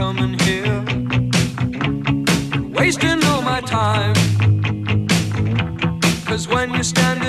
coming here, wasting all my time. Cause when you stand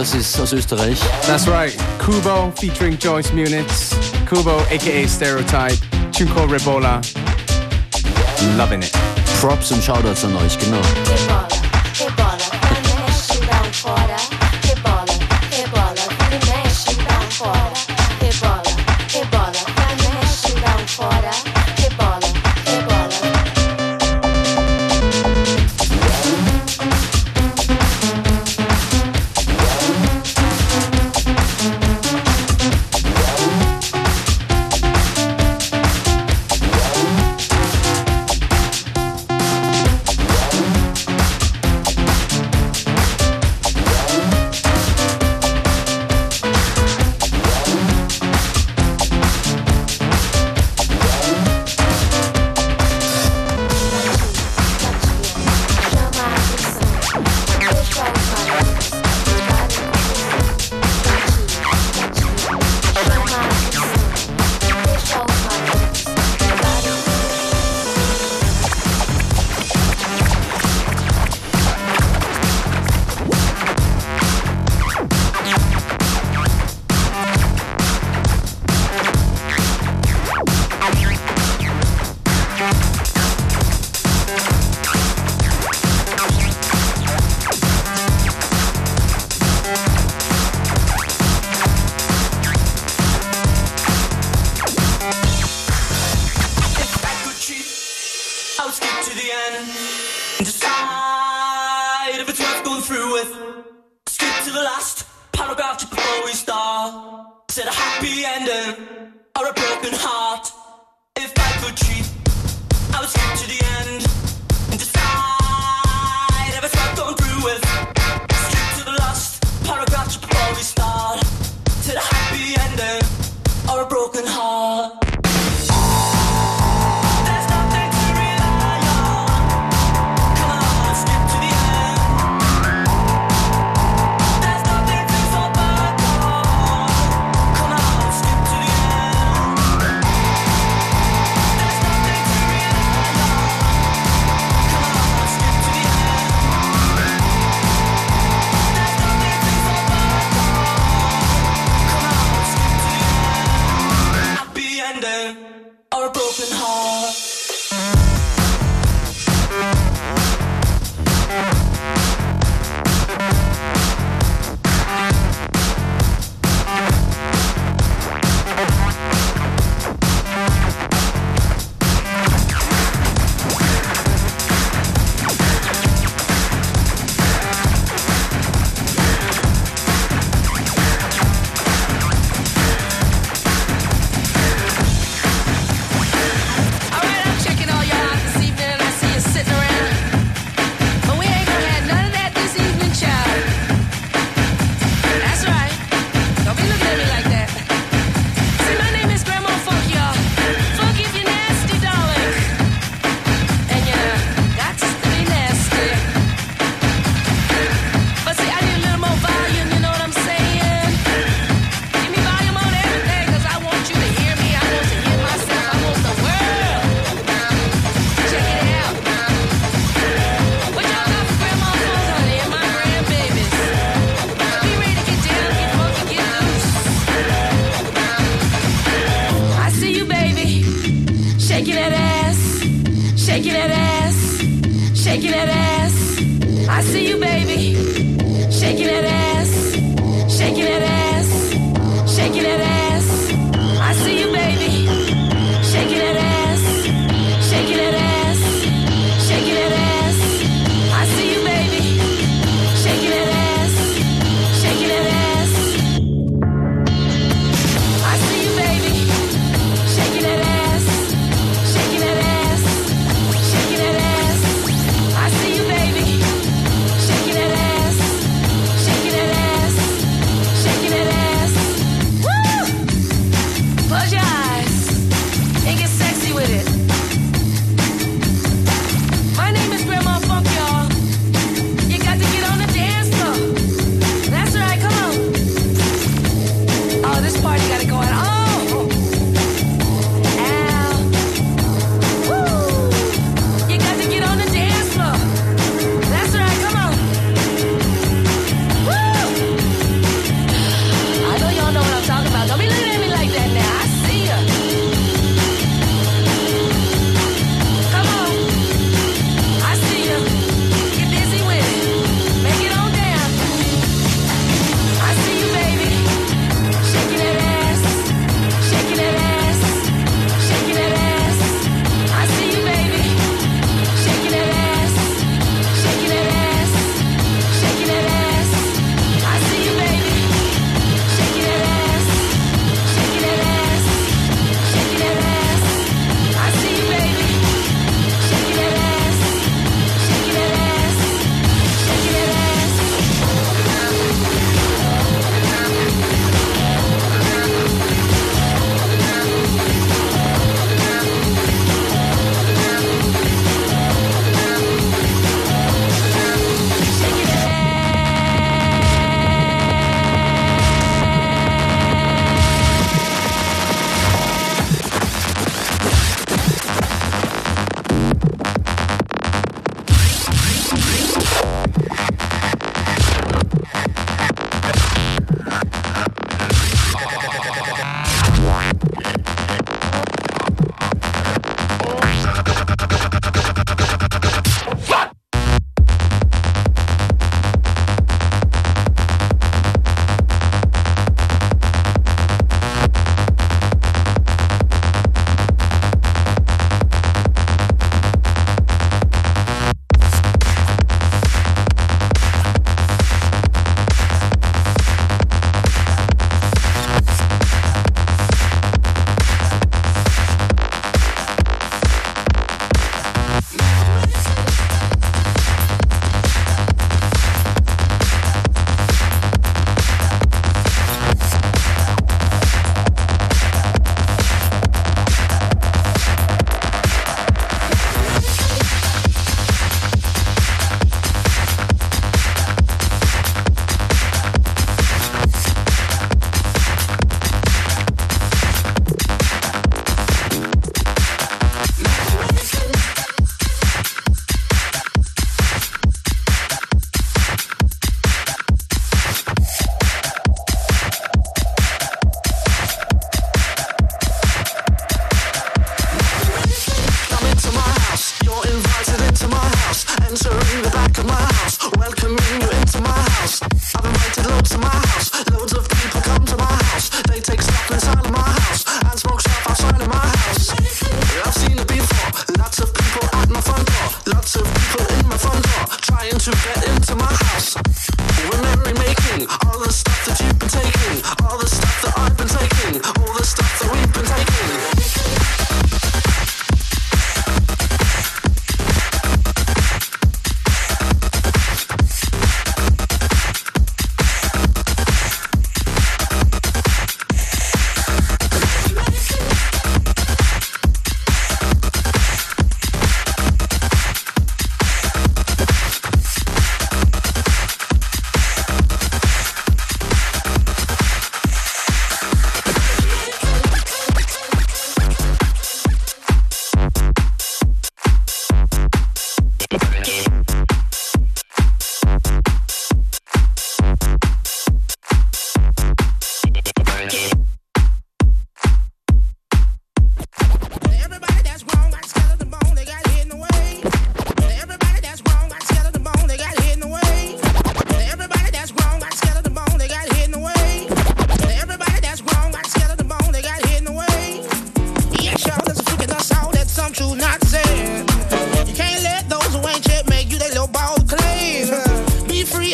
Aus Österreich. That's right. Kubo featuring Joyce Muniz. Kubo, aka Stereotype. Tune called Rebola. Loving it. Props und Shoutouts an euch, genau. Happy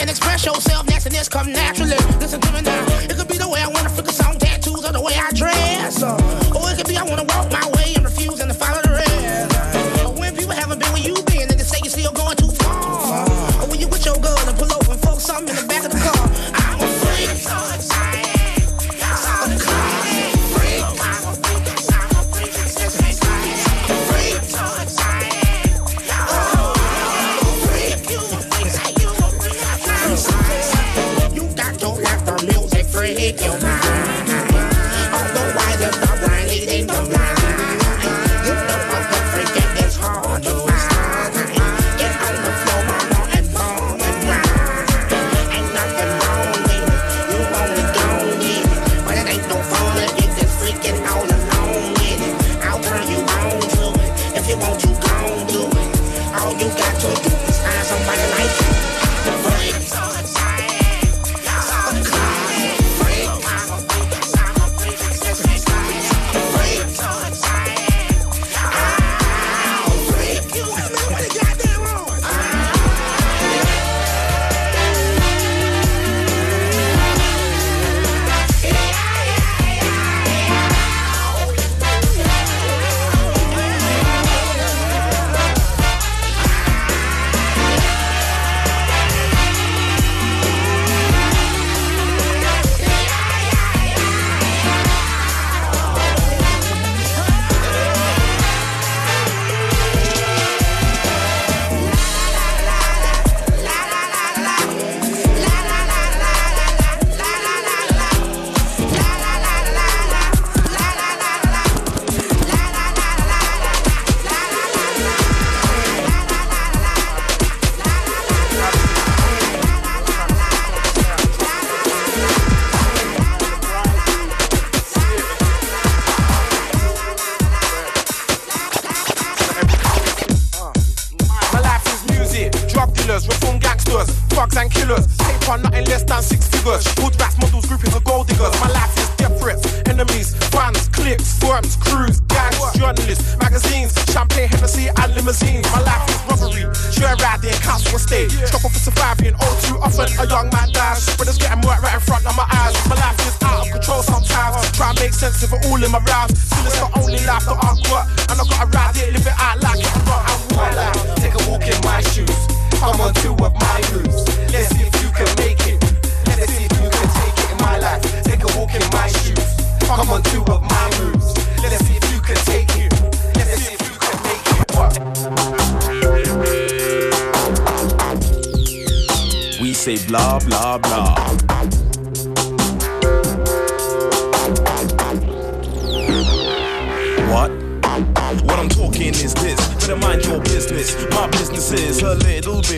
and express yourself. Nastiness come naturally. Listen to me now. It could be the way I wanna freaking song tattoos or the way I dress. Uh, or it could be I wanna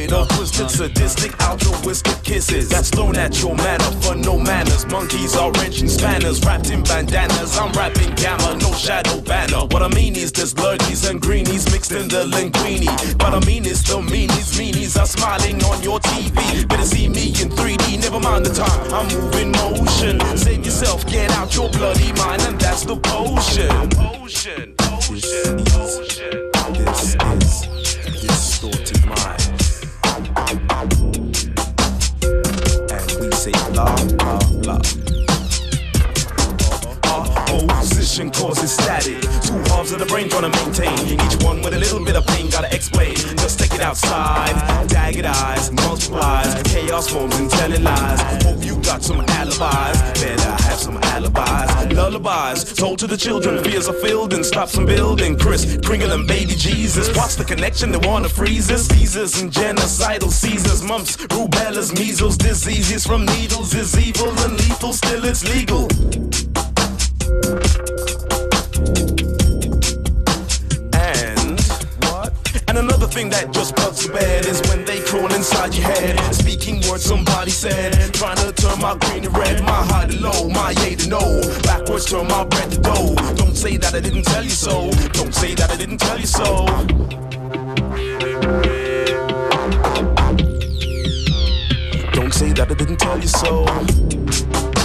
bit of twisted, sadistic, altruistic kisses. That's thrown at your manner for no manners. Monkeys are wrenching spanners, wrapped in bandanas. I'm rapping gamma, no shadow banner. What I mean is there's lurgies and greenies mixed in the linguine. What I mean is the meanies, meanies are smiling on your TV. Better see me in 3D, never mind the time. I'm moving motion. Save yourself, get out your bloody mind, and that's the potion. Potion. This is, this is Position causes static. Two halves of the brain trying to maintain. Each one with a little bit of pain, gotta explain. Just take it outside. Dagged eyes, multiplies. Chaos forms and telling lies. Hope you got some alibis. Better have some alibis. Lullabies told to the children. Fears are filled and stop some building. Chris, Kringle, and baby Jesus. What's the connection? They wanna freeze us. Caesars and genocidal Caesars. Mumps, rubellas, measles, diseases from needles is evil and lethal. Still, it's legal. And? And another thing that just bugs me bad is when they crawl inside your head. Speaking words somebody said, trying to turn my green to red, my high to low, my yay to no. Backwards turn my bread to dough. Don't say that I didn't tell you so. Don't say that I didn't tell you so. Don't say that I didn't tell you so.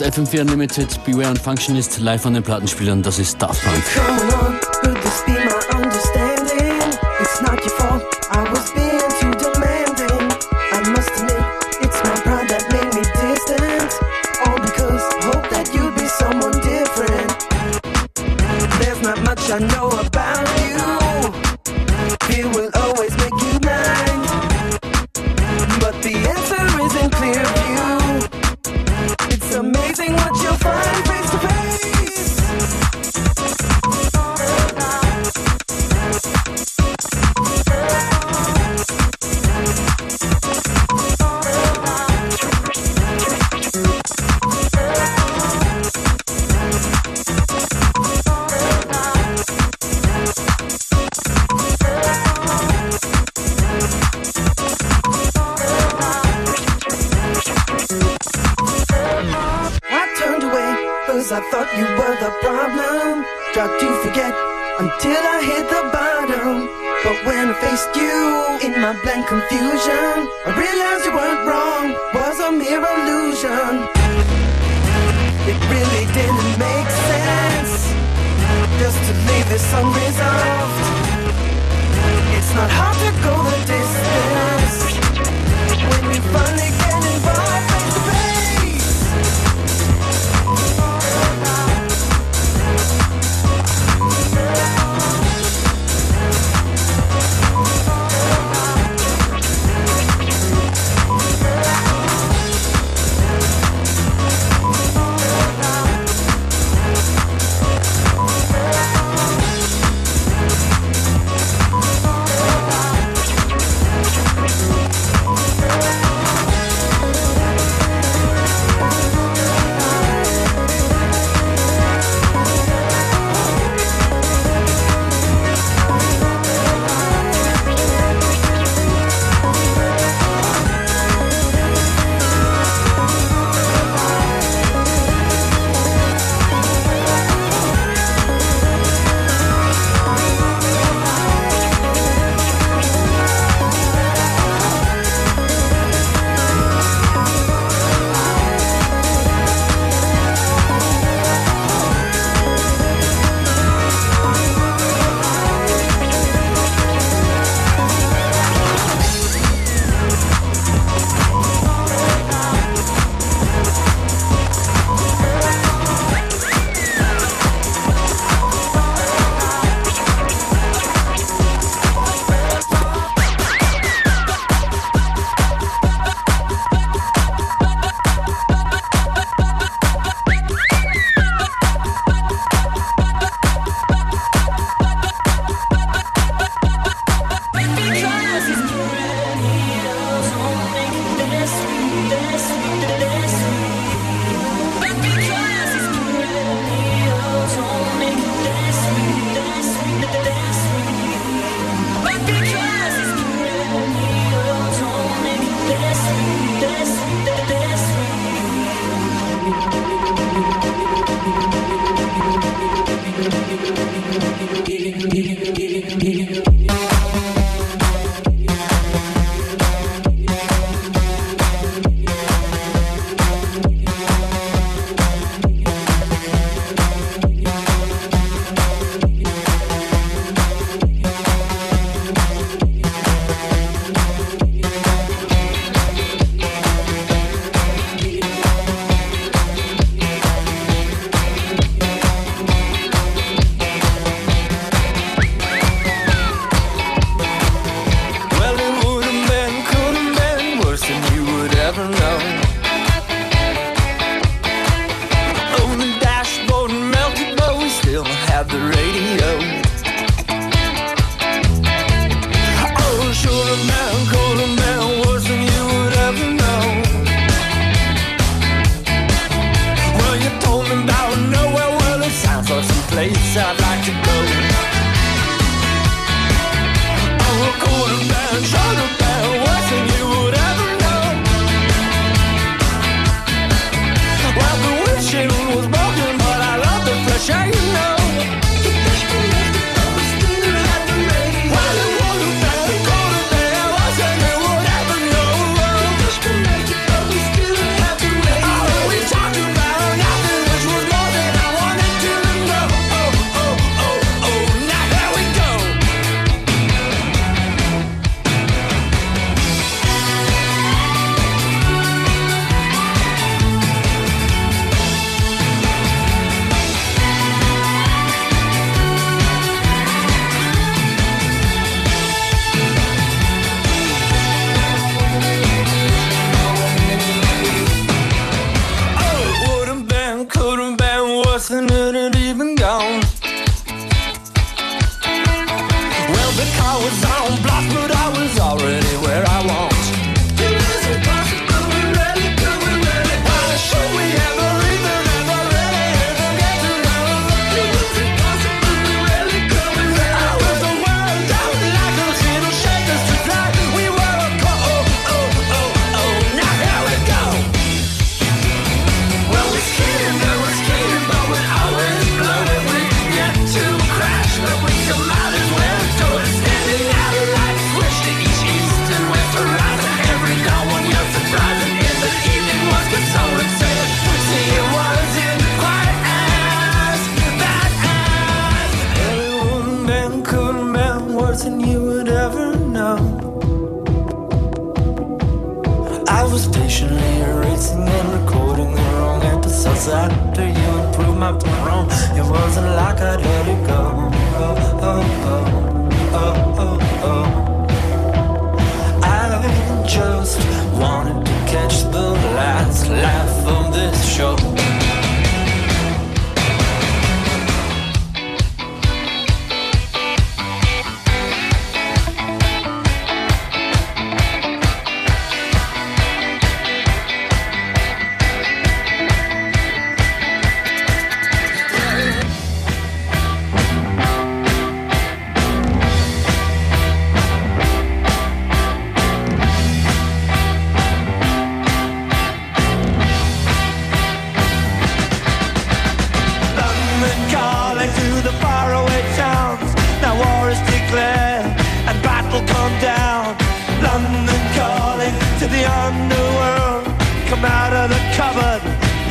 Ist FM4 Unlimited, Beware und Functionist live an den Plattenspielern. Das ist Daft Punk. Hit the bottom. But when I faced you in my blank confusion, I realized you weren't wrong, was a mere illusion. It really didn't make sense just to leave this unresolved. It's not hard to go the distance when you finally get could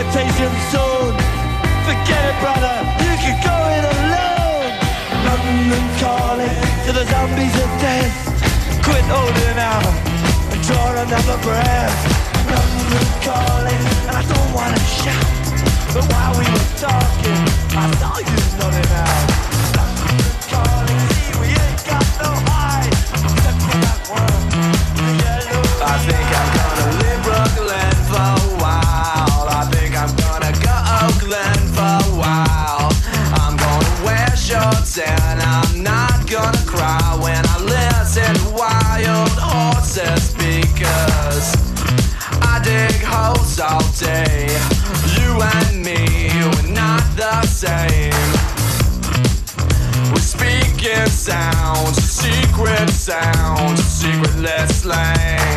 meditation zone. Forget it, brother, you can go it alone. London calling to the zombies of death. Quit holding out and draw another breath. London calling, and I don't wanna shout. But while we were talking, I saw you nodding out. London calling, see we ain't got no hide. Except for that one, yellow. I think I'm. sound, secretless slang.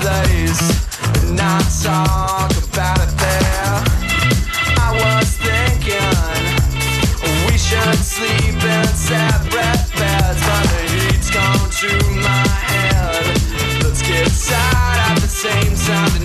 Place and not talk about it there. I was thinking we should sleep in separate beds, but the heat's gone to my head. Let's get at the same time